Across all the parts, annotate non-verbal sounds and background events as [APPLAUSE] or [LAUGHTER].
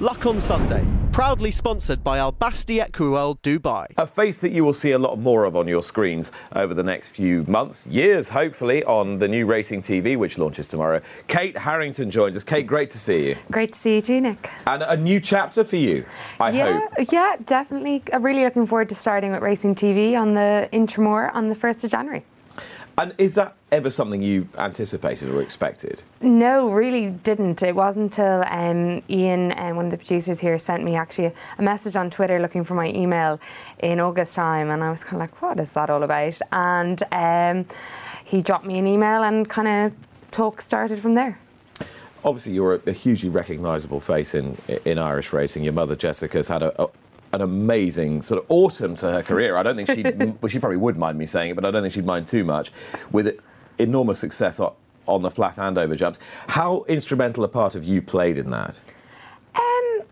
Luck on Sunday, proudly sponsored by Al Basti Equiworld Dubai. A face that you will see a lot more of on your screens over the next few months, years, hopefully, on the new Racing TV, which launches tomorrow. Kate Harrington joins us. Kate, great to see you. Great to see you too, Nick. And a new chapter for you, I yeah, hope. Yeah, definitely. I'm really looking forward to starting with Racing TV on the Intramore on the 1st of January. And is that ever something you anticipated or expected? No, really didn't. It wasn't until um, Ian, um, one of the producers here, sent me actually a message on Twitter looking for my email in August time, and I was kind of like, "What is that all about?" And um, he dropped me an email, and kind of talk started from there. Obviously, you're a, a hugely recognisable face in in Irish racing. Your mother Jessica's had a, a an amazing sort of autumn to her career. I don't think she, [LAUGHS] well, she probably would mind me saying it, but I don't think she'd mind too much. With enormous success on the flat and over jumps, how instrumental a part have you played in that? Um,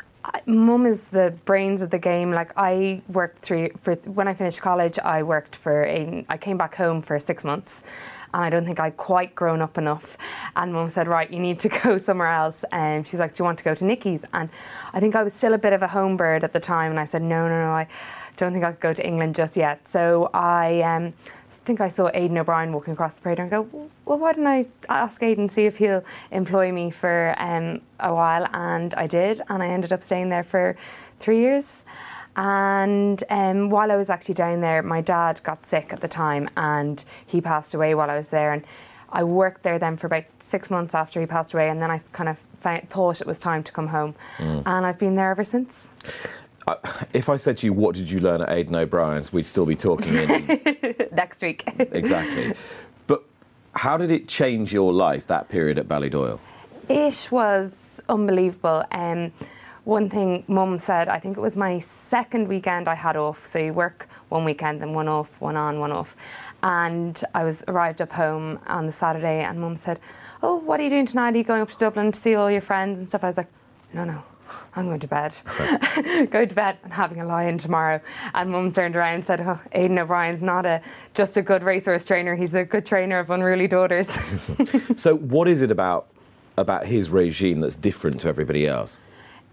Mum is the brains of the game. Like I worked three for when I finished college. I worked for a. I came back home for six months, and I don't think I'd quite grown up enough. And mum said, Right, you need to [LAUGHS] go somewhere else. And she's like, Do you want to go to Nicky's? And I think I was still a bit of a home bird at the time. And I said, No, no, no, I don't think I could go to England just yet. So I um, think I saw Aidan O'Brien walking across the parade and go, Well, why don't I ask Aidan, see if he'll employ me for um, a while? And I did. And I ended up staying there for three years. And um, while I was actually down there, my dad got sick at the time and he passed away while I was there. And I worked there then for about six months after he passed away. And then I kind of found, thought it was time to come home. Mm. And I've been there ever since. Uh, if I said to you, what did you learn at Aidan O'Brien's, we'd still be talking in... [LAUGHS] next week. [LAUGHS] exactly. But how did it change your life, that period at Ballydoyle? It was unbelievable. Um, one thing mum said, I think it was my second weekend I had off. So you work one weekend, then one off, one on, one off. And I was arrived up home on the Saturday, and mum said, "Oh, what are you doing tonight? Are you going up to Dublin to see all your friends and stuff?" I was like, "No, no." I'm going to bed. [LAUGHS] Go to bed and having a lie-in tomorrow. And mum turned around and said, oh, Aidan O'Brien's not a just a good racehorse trainer. He's a good trainer of unruly daughters. [LAUGHS] so what is it about about his regime that's different to everybody else?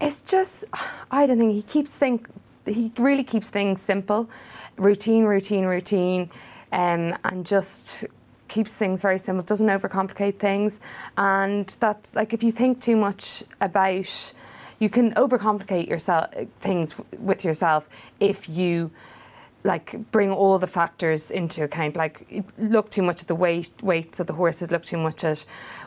It's just, [SIGHS] I don't think he keeps think he really keeps things simple, routine, routine, routine, um, and just keeps things very simple. Doesn't overcomplicate things, and that's like if you think too much about, you can overcomplicate yourself things with yourself if you like bring all the factors into account. Like look too much at the weight weights of the horses look too much at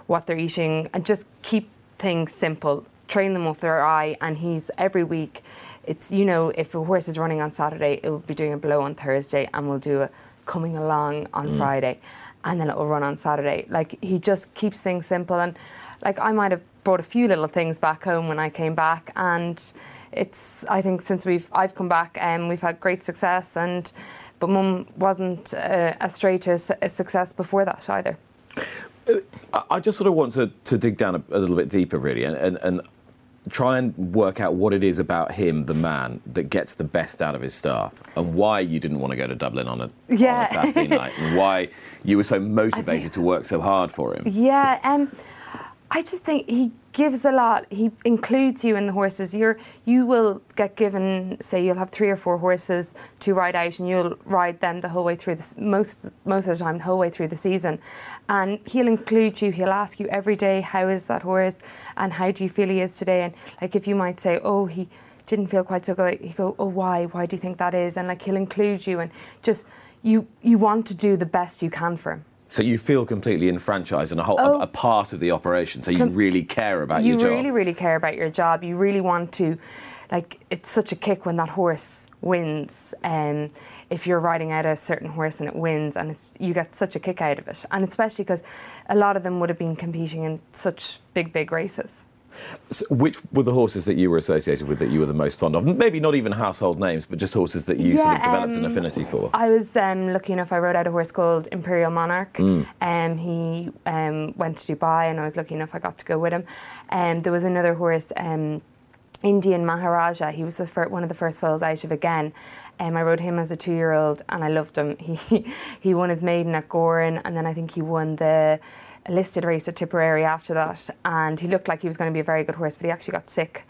what they're eating and just keep things simple train them off their eye, and he's every week. It's you know if a horse is running on Saturday, it will be doing a blow on Thursday, and we'll do a coming along on mm. Friday, and then it will run on Saturday. Like he just keeps things simple, and like I might have brought a few little things back home when I came back, and it's I think since we've I've come back and um, we've had great success, and but Mum wasn't uh, straight to a success before that either. I just sort of want to, to dig down a, a little bit deeper, really, and, and, and try and work out what it is about him, the man, that gets the best out of his staff, and why you didn't want to go to Dublin on a, yeah. on a Saturday night, and why you were so [LAUGHS] motivated think, to work so hard for him. Yeah, um, I just think he gives a lot. He includes you in the horses. You're you will get given, say, you'll have three or four horses to ride out, and you'll ride them the whole way through most most of the time, the whole way through the season. And he'll include you. He'll ask you every day, how is that horse, and how do you feel he is today? And like if you might say, oh, he didn't feel quite so good, he go, oh, why? Why do you think that is? And like he'll include you, and just you you want to do the best you can for him. So you feel completely enfranchised and a, whole, oh, a, a, part of the operation. So you com- really care about you your job. You really, really care about your job. You really want to, like, it's such a kick when that horse wins. And um, if you're riding out a certain horse and it wins, and it's you get such a kick out of it. And especially because a lot of them would have been competing in such big, big races. So which were the horses that you were associated with that you were the most fond of? Maybe not even household names, but just horses that you yeah, sort of developed um, an affinity for. I was um, lucky enough. I rode out a horse called Imperial Monarch. Mm. Um, he um, went to Dubai, and I was lucky enough I got to go with him. And um, there was another horse. Um, Indian Maharaja. He was the fir- one of the first foals out of again. Um, I rode him as a two-year-old, and I loved him. [LAUGHS] He he won his maiden at Gowran, and then I think he won the a listed race at Tipperary after that, and he looked like he was going to be a very good horse, but he actually got sick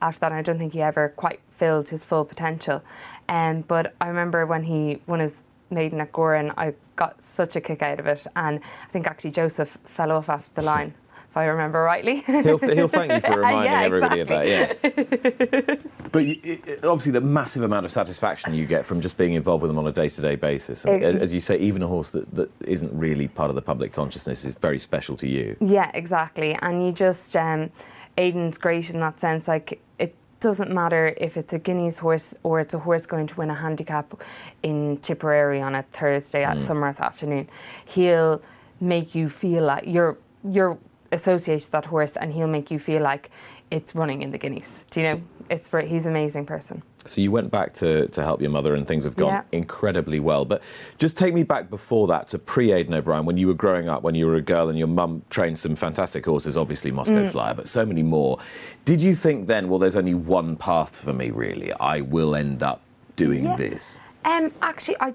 after that. And I don't think he ever quite filled his full potential. Um, but I remember when he won his maiden at Gowran, I got such a kick out of it. And I think actually Joseph fell off after the line. If I remember rightly. He'll, he'll thank you for [LAUGHS] reminding Yeah, everybody exactly. of that, yeah. [LAUGHS] but you, it, it- obviously, the massive amount of satisfaction you get from just being involved with them on a day to day basis. And Ex- as you say, even a horse that, that isn't really part of the public consciousness is very special to you. Yeah, exactly. And you just, um, Aidan's great in that sense. Like, it doesn't matter if it's a Guineas horse or it's a horse going to win a handicap in Tipperary on a Thursday at Summer's afternoon. He'll make you feel like you're, you're associated with that horse and he'll make you feel like it's running in the Guineas. Do you know? It's He's an amazing person. So you went back to, to help your mother, and things have gone Yeah. incredibly well. But just take me back before that to pre Aidan O'Brien, when you were growing up, when you were a girl, and your mum trained some fantastic horses, obviously Moscow Flyer, but so many more. Did you think then, well, there's only one path for me, really? I will end up doing Yeah. this. Um, actually, I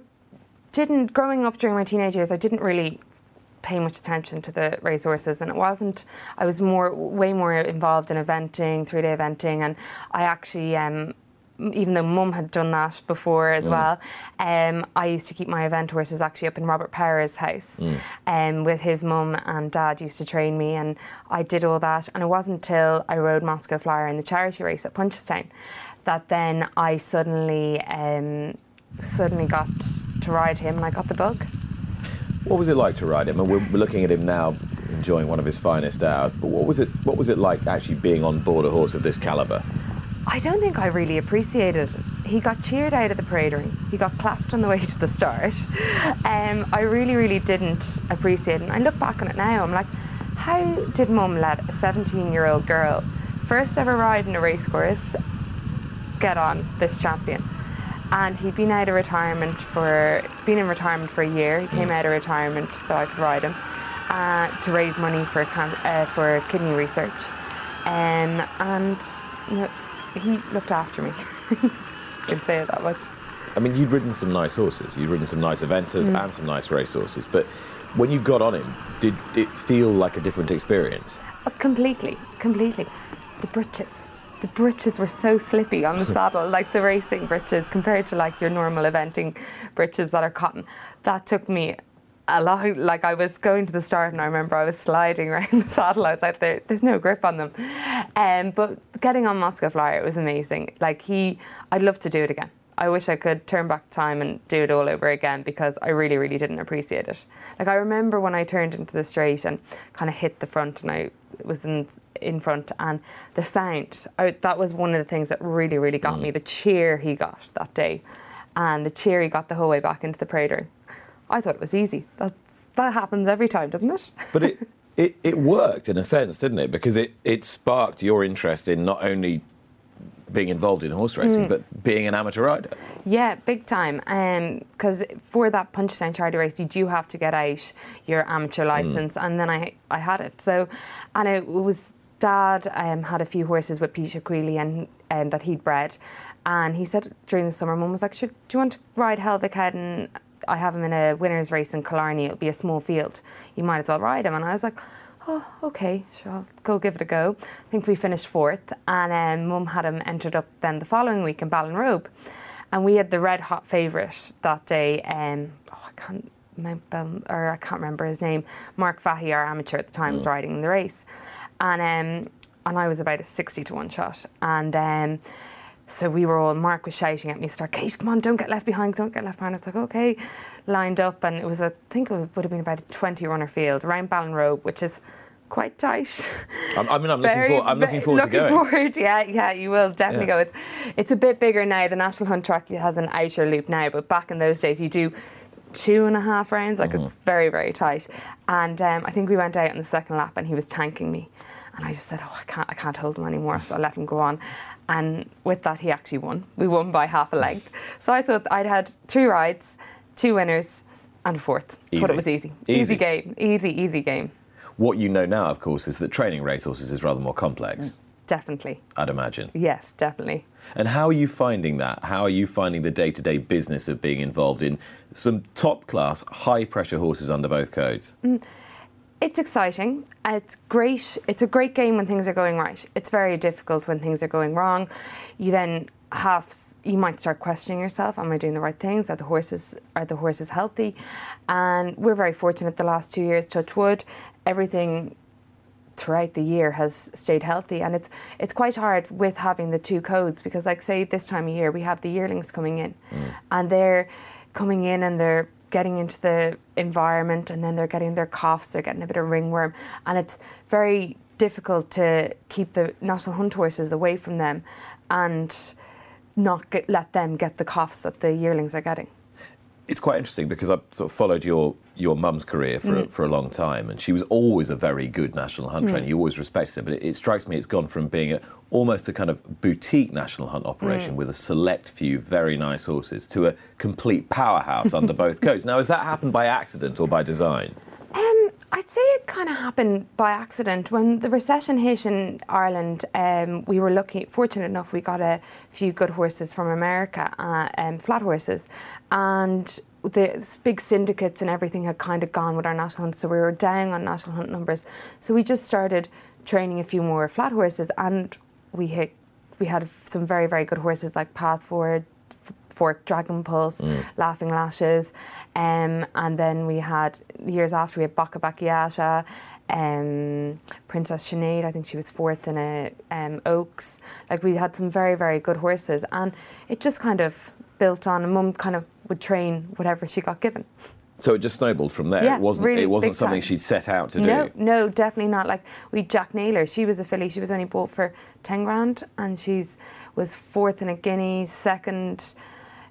didn't. Growing up during my teenage years, I didn't really pay much attention to the racehorses, and it wasn't. I was more, way more involved in eventing, three day eventing, and I actually. Um, even though mum had done that before as well, um, I used to keep my event horses actually up in Robert Power's house um, with his mum and dad used to train me and I did all that and it wasn't until I rode Moscow Flyer in the charity race at Punchestown that then I suddenly um, suddenly got to ride him and I got the bug. What was it like to ride him? And we're, looking at him now, enjoying one of his finest hours. But what was it? What was it like actually being on board a horse of this caliber? I don't think I really appreciated it. He got cheered out of the parade ring. He got clapped on the [LAUGHS] way to the start. Um, I really, really didn't appreciate it. And I look back on it now, I'm like, how did mum let a 17 year old girl, first ever ride in a racecourse, get on this champion? And he'd been out of retirement for, been in retirement for a year. He came out of retirement so I could ride him uh, to raise money for, uh, for kidney research. Um, and you know, he looked after me. [LAUGHS] Can say it that much. I mean, you'd ridden some nice horses. You'd ridden some nice eventers and some nice race horses. But when you got on him, did it feel like a different experience? Uh, completely, completely. The breeches. The breeches were so slippy on the [LAUGHS] saddle, like the racing breeches, compared to like your normal eventing breeches that are cotton. That took me a lot. Like I was going to the start, and I remember I was sliding [LAUGHS] around the saddle. I was like, there, "There's no grip on them." Um, but getting on Moscow Flyer, it was amazing. Like he, I'd love to do it again. I wish I could turn back time and do it all over again because I really, really didn't appreciate it. Like I remember when I turned into the straight and kind of hit the front, and I was in in front, and the sound. I, that was one of the things that really, really got me. Mm. The cheer he got that day, and the cheer he got the whole way back into the parade ring. I thought it was easy. That's, that happens every time, doesn't it? [LAUGHS] But it, it, it worked in a sense, didn't it? Because it, it sparked your interest in not only being involved in horse racing, mm. but being an amateur rider. Yeah, big time. Um, because for that Punchestown charity race, you do have to get out your amateur mm. license, and then I I had it. So, and it was dad um, had a few horses with Peter Queely and um, that he'd bred, and he said during the summer, Mum was like, "Should- "Do you want to ride Helvig Head and I have him in a winners race in Killarney. It'll be a small field. You might as well ride him." And I was like. Oh, okay, sure, I'll go give it a go. I think we finished fourth, and um, Mum had him entered up then the following week in Ballinrobe. And we had the red hot favourite that day. Um, oh, I can't Bell, or I can't remember his name. Mark Fahy, our amateur at the time, was riding in the race, and um, and I was about a sixty to one shot. And um, so we were all. Mark was shouting at me, "Start, Kate, come on, don't get left behind, don't get left behind." I was like, "Okay," lined up, and it was a, I think it would have been about a twenty runner field around Ballinrobe, which is quite tight. I mean, I'm looking, Very, for, I'm looking forward looking to going. forward, [LAUGHS] yeah, yeah, you will definitely Yeah. go. It's, it's a bit bigger now. The National Hunt Track has an outer loop now, but back in those days, you do two and a half rounds. Like Mm-hmm. it's very, very tight. And um, I think we went out in the second lap, and he was tanking me, and I just said, "Oh, I can't, I can't hold him anymore." So I let him go on. And with that, he actually won. We won by half a length. So I thought I'd had three rides, two winners, and a fourth. Thought it was easy. Easy. Easy game. Easy, easy game. What you know now, of course, is that training racehorses is rather more complex, Definitely. I'd imagine. Yes, definitely. And how are you finding that? How are you finding the day to day business of being involved in some top class, high pressure horses under both codes? Mm, it's exciting. It's great. It's a great game when things are going right. It's very difficult when things are going wrong. You then have you might start questioning yourself: Am I doing the right things? Are the horses are the horses healthy? And we're very fortunate the last two years. Touch wood, everything throughout the year has stayed healthy. And it's it's quite hard with having the two codes because like say this time of year we have the yearlings coming in mm. and they're coming in and they're getting into the environment and then they're getting their coughs, they're getting a bit of ringworm, and it's very difficult to keep the national hunt horses away from them and not get, let them get the coughs that the yearlings are getting it's quite interesting because I've sort of followed your your mum's career for, mm. a, for a long time, and she was always a very good national hunt mm. trainer. You always respected her, but it, it, strikes me it's gone from being a, almost a kind of boutique national hunt operation mm. with a select few very nice horses to a complete powerhouse under both [LAUGHS] codes. Now, has that happened by accident or by design? Um, I'd say it kind of happened by accident. When the recession hit in Ireland, um, we were lucky, fortunate enough, we got a few good horses from America, uh, um, flat horses, and the big syndicates and everything had kind of gone with our national hunt, so we were down on national hunt numbers. So we just started training a few more flat horses, and we hit, we had some very very good horses like Path Forward, Fork Dragon Pulse, mm. Laughing Lashes, um, and then we had years after we had Bocca Baciata, um, Princess Sinead, I think she was fourth in a um, Oaks. Like we had some very very good horses, and it just kind of built on. And Mum kind of would train whatever she got given. So it just snowballed from there. Yeah, it wasn't. Really it wasn't something time. she'd set out to no, do. No, definitely not. Like we Jack Naylor, she was a filly. She was only bought for ten grand, and she's was fourth in a guinea, second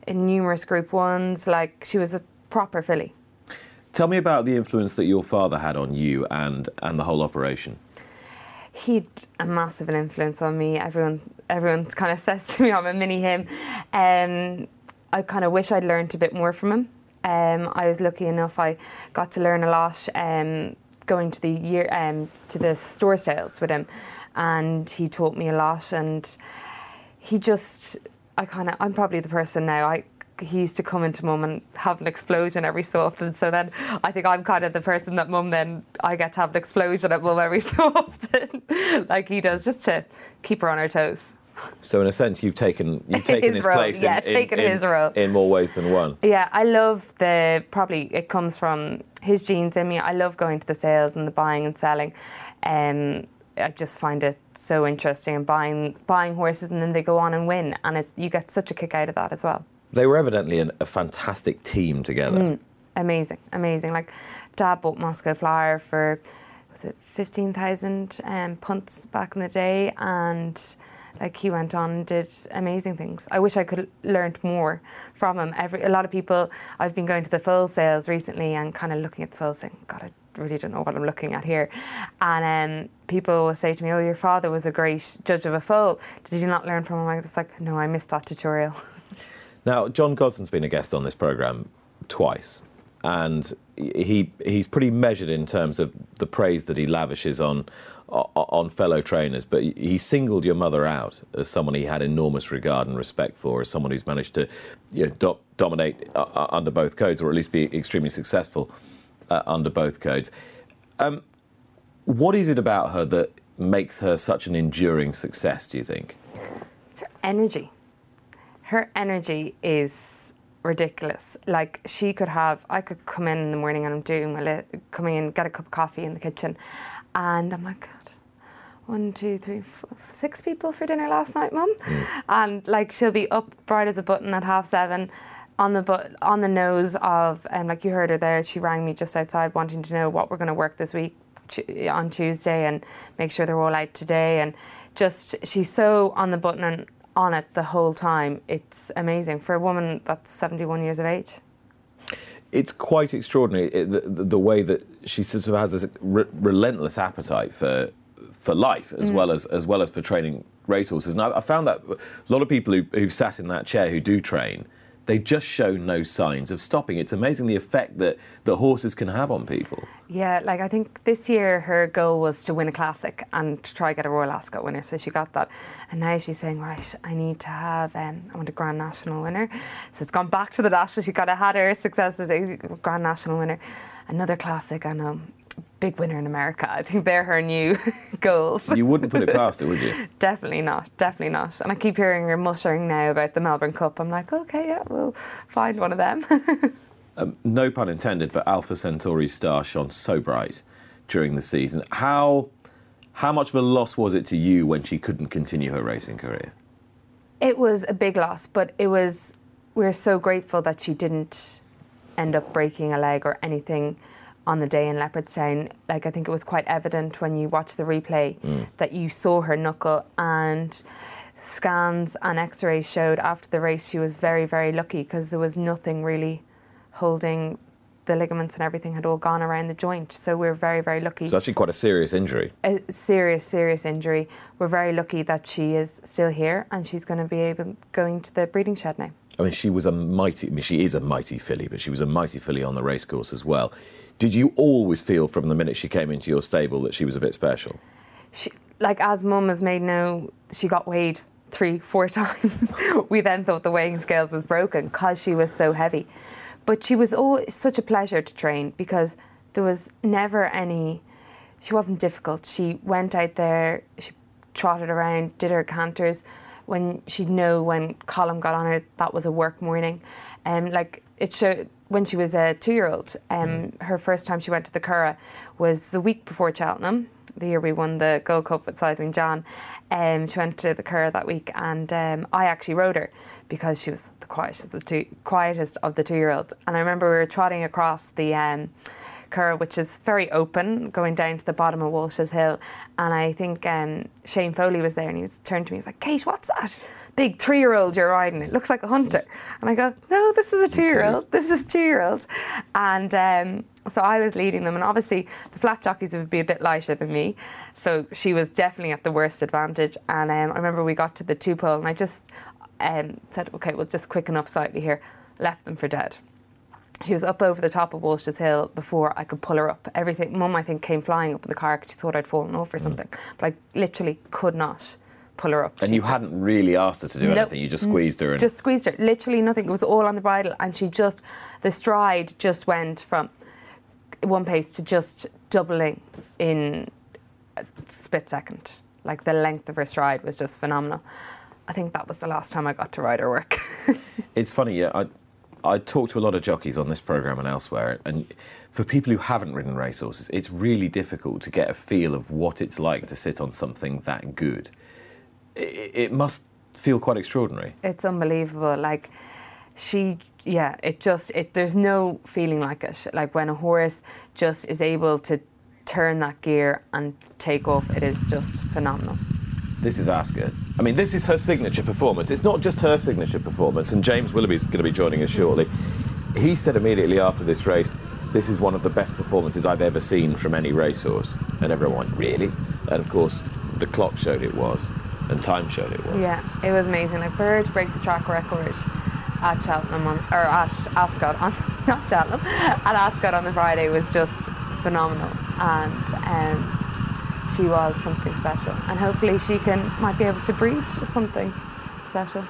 in numerous Group Ones. Like she was a proper filly. Tell me about the influence that your father had on you and and the whole operation. He'd a massive influence on me. Everyone everyone kind of [LAUGHS] says to me I'm a mini him. Um, I kind of wish I'd learned a bit more from him. Um, I was lucky enough. I got to learn a lot um, going to the year um, to the store sales with him, and he taught me a lot. And he just I kind of, I'm probably the person now. I he used to come into mum and have an explosion every so often. So then I think I'm kind of the person that mum then I get to have an explosion at mum every [LAUGHS] so often, like he does, just to keep her on her toes. So in a sense, you've taken [LAUGHS] you've taken his, his place. Yeah, in, taken in, his role in more ways than one. Yeah, I love the probably it comes from his genes in me. I love going to the sales and the buying and selling. Um, I just find it so interesting and buying buying horses and then they go on and win and it, you get such a kick out of that as well. They were evidently an, a fantastic team together. Mm, amazing, amazing. Like Dad bought Moscow Flyer for was it fifteen thousand um, punts back in the day and like he went on and did amazing things. I wish I could learned more from him. Every a lot of people I've been going to the full sales recently and kind of looking at the full saying, God, I really don't know what I'm looking at here. And um, people will say to me, "Oh, your father was a great judge of a foal. Did you not learn from him?" I was like, "No, I missed that tutorial." [LAUGHS] Now, John Gosden's been a guest on this program twice, and he he's pretty measured in terms of the praise that he lavishes on on fellow trainers, but he singled your mother out as someone he had enormous regard and respect for, as someone who's managed to you know, do- dominate uh, uh under both codes, or at least be extremely successful uh, under both codes. Um, what is it about her that makes her such an enduring success, do you think? It's her energy. Her energy is ridiculous. Like she could have, I could come in in the morning and I'm doing my coming in, get a cup of coffee in the kitchen, and I'm like, one, two, three, four, six people for dinner last night, Mum, mm. and like she'll be up bright as a button at half seven, on the but on the nose of and um, like you heard her there. She rang me just outside wanting to know what we're going to work this week on Tuesday and make sure they're all out today. And just she's so on the button and on it the whole time. It's amazing. For a woman that's 71 years of age. It's quite extraordinary the, the, the way that she sort of has this re- relentless appetite for for life as mm. well as as well as for training racehorses and I, I found that a lot of people who, who've sat in that chair who do train they just show no signs of stopping. It's amazing the effect that, that horses can have on people. Yeah, like I think this year her goal was to win a classic and to try get a Royal Ascot winner. So she got that. And now she's saying, right, I need to have, um, I want a Grand National winner. So it's gone back to the national. She got to had her success as a Grand National winner. Another classic, I know. big winner in America. I think they're her new [LAUGHS] goals. You wouldn't put it past it, would you? [LAUGHS] Definitely not. Definitely not. And I keep hearing her muttering now about the Melbourne Cup. I'm like, okay, yeah, we'll find one of them. [LAUGHS] Um, no pun intended, but Alpha Centauri's star shone so bright during the season. How how much of a loss was it to you when she couldn't continue her racing career? It was a big loss, but it was. We're so grateful that she didn't end up breaking a leg or anything on the day in Leopardstown. Like I think it was quite evident when you watch the replay mm. that you saw her knuckle and scans and X-rays showed after the race she was very very lucky because there was nothing really holding the ligaments and everything had all gone around the joint. So we're very very lucky It's actually quite a serious injury. a serious, serious injury. We're very lucky that she is still here and she's going to be able going to the breeding shed now. I mean, she was a mighty. I mean, she is a mighty filly, but she was a mighty filly on the racecourse as well. Did you always feel from the minute she came into your stable that she was a bit special? She, like as mum has made no, she got weighed three, four [LAUGHS] times. we then thought the weighing scales was broken because she was so heavy. But she was always such a pleasure to train because there was never any. She wasn't difficult. She went out there. She trotted around, did her canters. When she'd know when Colm got on her, that was a work morning. Um, like it showed when she was a two-year-old. Um, her first time she went to the Curragh was the week before Cheltenham, the year we won the Gold Cup with Sizing John. Um, she went to the Curragh that week, and um, I actually rode her because she was the quietest of the two, quietest of the two-year-olds. And I remember we were trotting across the. Um, Curragh, which is very open, going down to the bottom of Walsh's Hill. And I think um, Shane Foley was there and he was turned to me, he was like, Kate, what's that? Big three year old you're riding. It looks like a hunter. And I go, No, this is a two year old. This is two year old. And um, so I was leading them. And obviously, the flat jockeys would be a bit lighter than me. So she was definitely at the worst advantage. And um, I remember we got to the two pole and I just um, said, Okay, we'll just quicken up slightly here. Left them for dead she was up over the top of Walsh's Hill before I could pull her up. Everything, Mum, I think, came flying up in the car because she thought I'd fallen off or something. But I literally could not pull her up. Mm. And She you just- hadn't really asked her to do No. anything. You just squeezed her and just squeezed her. Literally nothing. It was all on the bridle, and she just the stride just went from one pace to just doubling in a split second. Like the length of her stride was just phenomenal. I think that was the last time I got to ride her work. [LAUGHS] It's funny, yeah. I I talk to a lot of jockeys on this program and elsewhere, and for people who haven't ridden racehorses, it's really difficult to get a feel of what it's like to sit on something that good. It, it must feel quite extraordinary. it's unbelievable. Like she, yeah, it just it. There's no feeling like it. Like when a horse just is able to turn that gear and take off, it is just phenomenal. This is Ascot. I mean, this is her signature performance. It's not just her signature performance, and James Willoughby's going to be joining us shortly. He said immediately after this race, this is one of the best performances I've ever seen from any racehorse. And everyone really? And of course, the clock showed it was, and time showed it was. Yeah, it was amazing. Like for her to break the track record at Cheltenham on, or at Ascot on [LAUGHS] not Cheltenham at Ascot on the Friday was just phenomenal, and um, she was something special. And hopefully she can might be able to breed something special.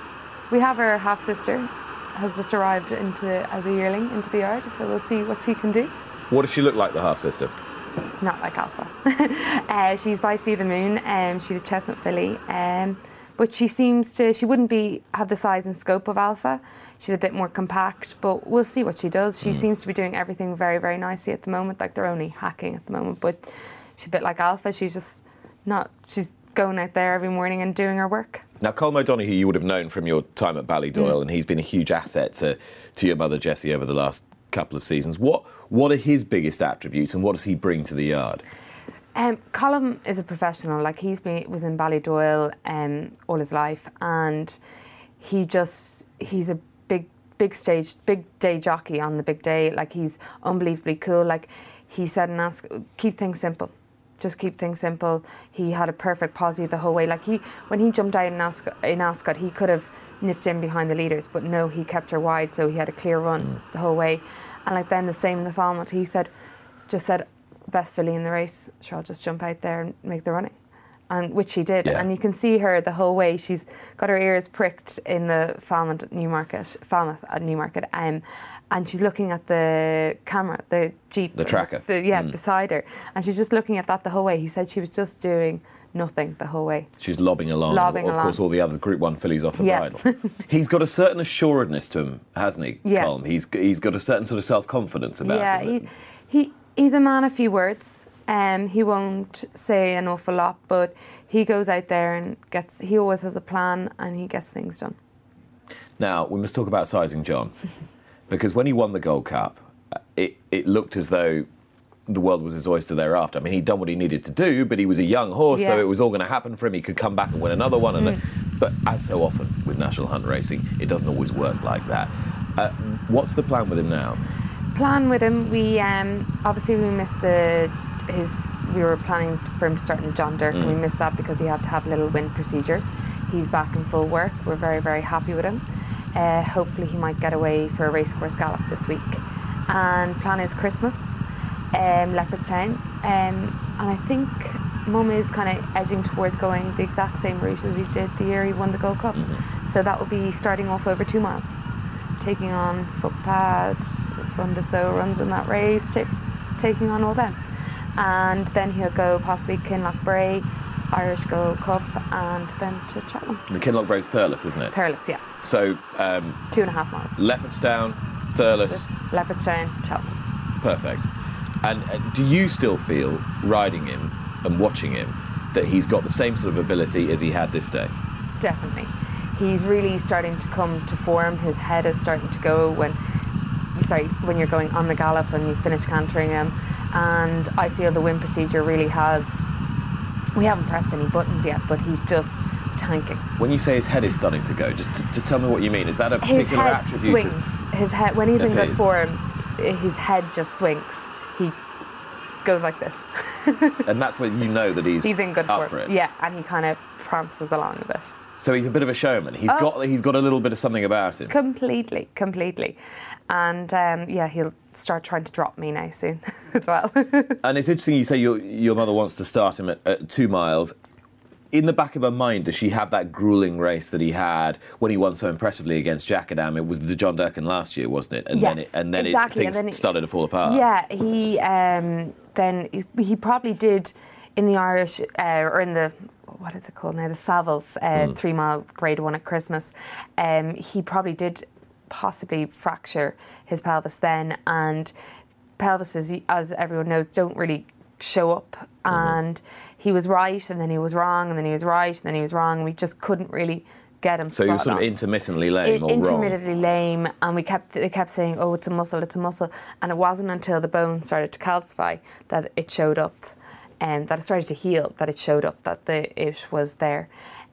We have her half sister has just arrived into as a yearling into the yard, so we'll see what she can do. What does she look like, the half sister? not like Alpha. [LAUGHS] uh, she's by Sea the Moon. Um, she's a chestnut filly, um, but she seems to. She wouldn't be have the size and scope of Alpha. She's a bit more compact, but we'll see what she does. She seems to be doing everything very, very nicely at the moment. Like they're only hacking at the moment, but she's a bit like Alpha. She's just not. She's going out there every morning and doing her work. Now, Colm O'Donoghue, you would have known from your time at Ballydoyle, and he's been a huge asset to, to your mother, Jessie, over the last couple of seasons. What, what are his biggest attributes, and what does he bring to the yard? Um, Colm is a professional. Like he's been was in Ballydoyle um, all his life, and he just he's a big big stage big day jockey on the big day. Like he's unbelievably cool. Like he said and ask keep things simple. Just keep things simple. He had a perfect posse the whole way. Like he, when he jumped out in Ascot, in Ascot, he could have nipped in behind the leaders, but no, he kept her wide, so he had a clear run mm. the whole way. And like then the same in the Falmouth, he said, just said, best filly in the race. Sure, I'll just jump out there and make the running, and which she did. Yeah. And you can see her the whole way. She's got her ears pricked in the Falmouth at Newmarket, Falmouth at Newmarket, um, and she's looking at the camera, the jeep, The tracker. the, yeah, Mm. beside her, and she's just looking at that the whole way. He said she was just doing nothing the whole way. She's lobbing along. Lobbing of course, all the other Group One fillies off the Yeah. bridle. [LAUGHS] he's got a certain assuredness to him, hasn't he, Yeah. Colm? He's he's got a certain sort of self confidence about yeah, him. that- he, he he's a man of few words. Um, he won't say an awful lot, but he goes out there and gets. He always has a plan, and he gets things done. Now, we must talk about sizing John. [LAUGHS] because when he won the Gold Cup, uh, it, it looked as though the world was his oyster thereafter. I mean, he'd done what he needed to do, but he was a young horse, so Yeah. Mm. it was all going to happen for him. He could come back and win another one. And then, but as so often with National Hunt Racing, it doesn't always work like that. Uh, what's the plan with him now? plan with him. We um, obviously we missed the his. We were planning for him to start in John Durkin, and we missed that because he had to have a little wind procedure. He's back in full work. We're very very happy with him. Uh, hopefully he might get away for a racecourse gallop this week. And plan is Christmas, um, Leopardstown, um, and I think Mum is kind of edging towards going the exact same route as he did the year he won the Gold Cup. So that will be starting off over two miles taking on footpaths, Fundaso runs in that race, ta- taking on all them. And then he'll go possibly Kinloch Brae, Irish Gold Cup, and then to Cheltenham. The Kinloch Brae's Thurles, isn't it? Perilous, yeah. So, um, Two and a half miles. Leopardstown, Thurles, Leopardstown, Cheltenham. Perfect. And uh, do you still feel riding him and watching him that he's got the same sort of ability as he had this day? Definitely. He's really starting to come to form. His head is starting to go when sorry, when you're going on the gallop and you finish cantering him. And I feel the wind procedure really has we haven't pressed any buttons yet, but he's just tanking. When you say his head is starting to go, just just tell me what you mean. Is that a particular his head attribute? swings. Of, His head when he's in good form, his head just swings. He goes like this. and that's when you know that he's, [LAUGHS] he's in good form. Yeah, and he kind of prances along a bit. So he's a bit of a showman. He's Oh. got he's got a little bit of something about him. Completely, completely. And um, yeah, he'll start trying to drop me now soon [LAUGHS] as well. [LAUGHS] And it's interesting you say your your mother wants to start him at, at two miles. In the back of her mind, does she have that grueling race that he had when he won so impressively against Djakadam? It was the John Durkin last year, wasn't it? And then Yes, it, and then exactly, it, things then it- started to fall apart. yeah, he um, then he, he probably did in the Irish uh, or in the what is it called now the Savills uh, three mile grade one at Christmas. Um, he probably did possibly fracture his pelvis then, and pelvises, as everyone knows, don't really show up. And he was right, and then he was wrong, and then he was right, and then he was wrong. We just couldn't really get him. So he was spot sort of intermittently lame i- or wrong. intermittently lame, and we kept they kept saying, "Oh, it's a muscle, it's a muscle," and it wasn't until the bone started to calcify that it showed up, and that it started to heal that it showed up that the it was there.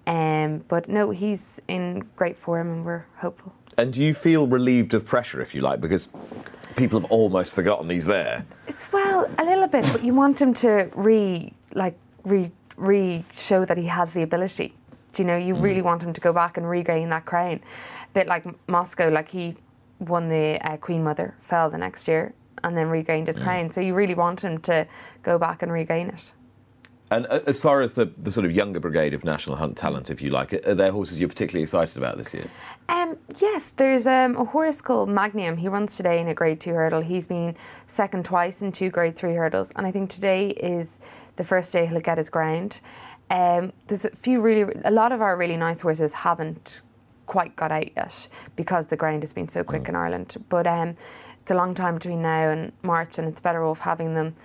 Um, but no, he's in great form, and we're hopeful. And do you feel relieved of pressure, if you like, because people have almost forgotten he's there? It's well a little bit, but you want him to re like re re show that he has the ability. Do you know? You really want him to go back and regain that crown. A bit like Moscow, like he won the uh, Queen Mother, fell the next year, and then regained his crown. So you really want him to go back and regain it. And uh, as far as the, the sort of younger brigade of national hunt talent, if you like, are there horses you're particularly excited about this year? Um, yes, there's um, a horse called Magnum. He runs today in a Grade Two hurdle. He's been second twice in two Grade Three hurdles, and I think today is the first day he'll get his ground. Um, there's a few really, a lot of our really nice horses haven't quite got out yet because the ground has been so quick in Ireland. But um, it's a long time between now and March, and it's better off having them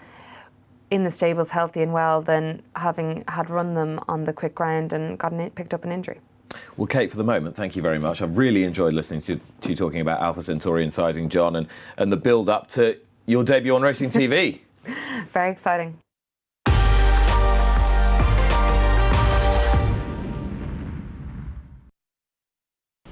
in the stables healthy and well than having had run them on the quick ground and gotten it, picked up an injury. Well, Kate, for the moment, thank you very much. I've really enjoyed listening to, to you talking about Alpha Centauri and sizing John and, and the build up to your debut on Racing TV. [LAUGHS] Very exciting.